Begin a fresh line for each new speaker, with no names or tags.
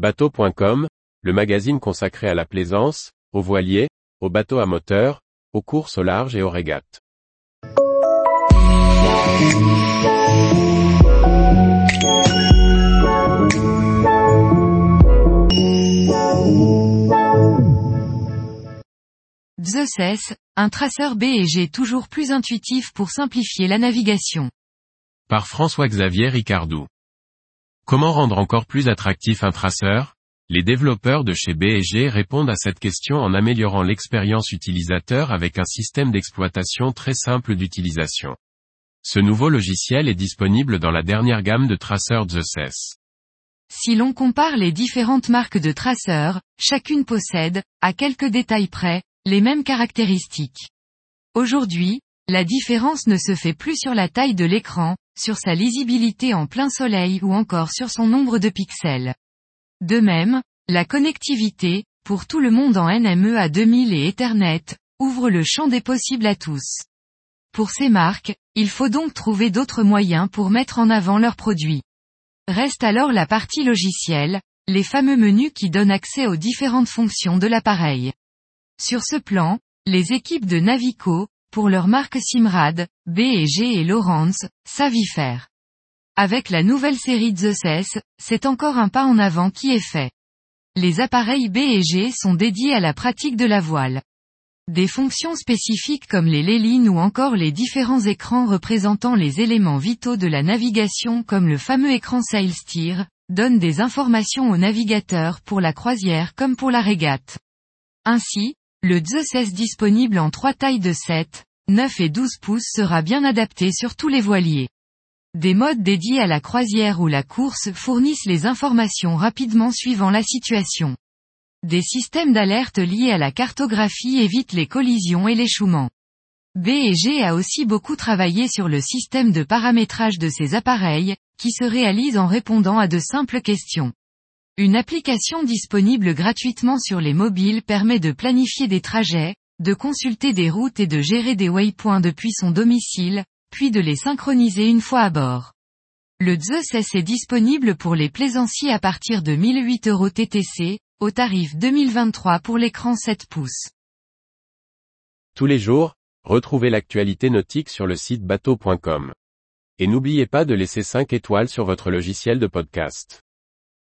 Bateau.com, le magazine consacré à la plaisance, aux voiliers, aux bateaux à moteur, aux courses au large et aux régates.
Zeus un traceur B et G toujours plus intuitif pour simplifier la navigation.
Par François-Xavier Ricardou. Comment rendre encore plus attractif un traceur? Les développeurs de chez B&G répondent à cette question en améliorant l'expérience utilisateur avec un système d'exploitation très simple d'utilisation. Ce nouveau logiciel est disponible dans la dernière gamme de traceurs Zeus.
Si l'on compare les différentes marques de traceurs, chacune possède, à quelques détails près, les mêmes caractéristiques. Aujourd'hui, la différence ne se fait plus sur la taille de l'écran, sur sa lisibilité en plein soleil ou encore sur son nombre de pixels. De même, la connectivité, pour tout le monde en NME à 2000 et Ethernet, ouvre le champ des possibles à tous. Pour ces marques, il faut donc trouver d'autres moyens pour mettre en avant leurs produits. Reste alors la partie logicielle, les fameux menus qui donnent accès aux différentes fonctions de l'appareil. Sur ce plan, les équipes de Navico, pour leur marque Simrad, B et Lawrence, faire. Avec la nouvelle série Zeus, c'est encore un pas en avant qui est fait. Les appareils B et G sont dédiés à la pratique de la voile. Des fonctions spécifiques comme les lélines ou encore les différents écrans représentant les éléments vitaux de la navigation comme le fameux écran Sail Steer, donnent des informations aux navigateurs pour la croisière comme pour la régate. Ainsi, le Zeus disponible en trois tailles de 7, 9 et 12 pouces sera bien adapté sur tous les voiliers. Des modes dédiés à la croisière ou la course fournissent les informations rapidement suivant la situation. Des systèmes d'alerte liés à la cartographie évitent les collisions et l'échouement. B&G a aussi beaucoup travaillé sur le système de paramétrage de ces appareils, qui se réalise en répondant à de simples questions. Une application disponible gratuitement sur les mobiles permet de planifier des trajets, de consulter des routes et de gérer des waypoints depuis son domicile, puis de les synchroniser une fois à bord. Le Zeus est disponible pour les plaisanciers à partir de 1008 euros TTC, au tarif 2023 pour l'écran 7 pouces.
Tous les jours, retrouvez l'actualité nautique sur le site bateau.com. Et n'oubliez pas de laisser 5 étoiles sur votre logiciel de podcast.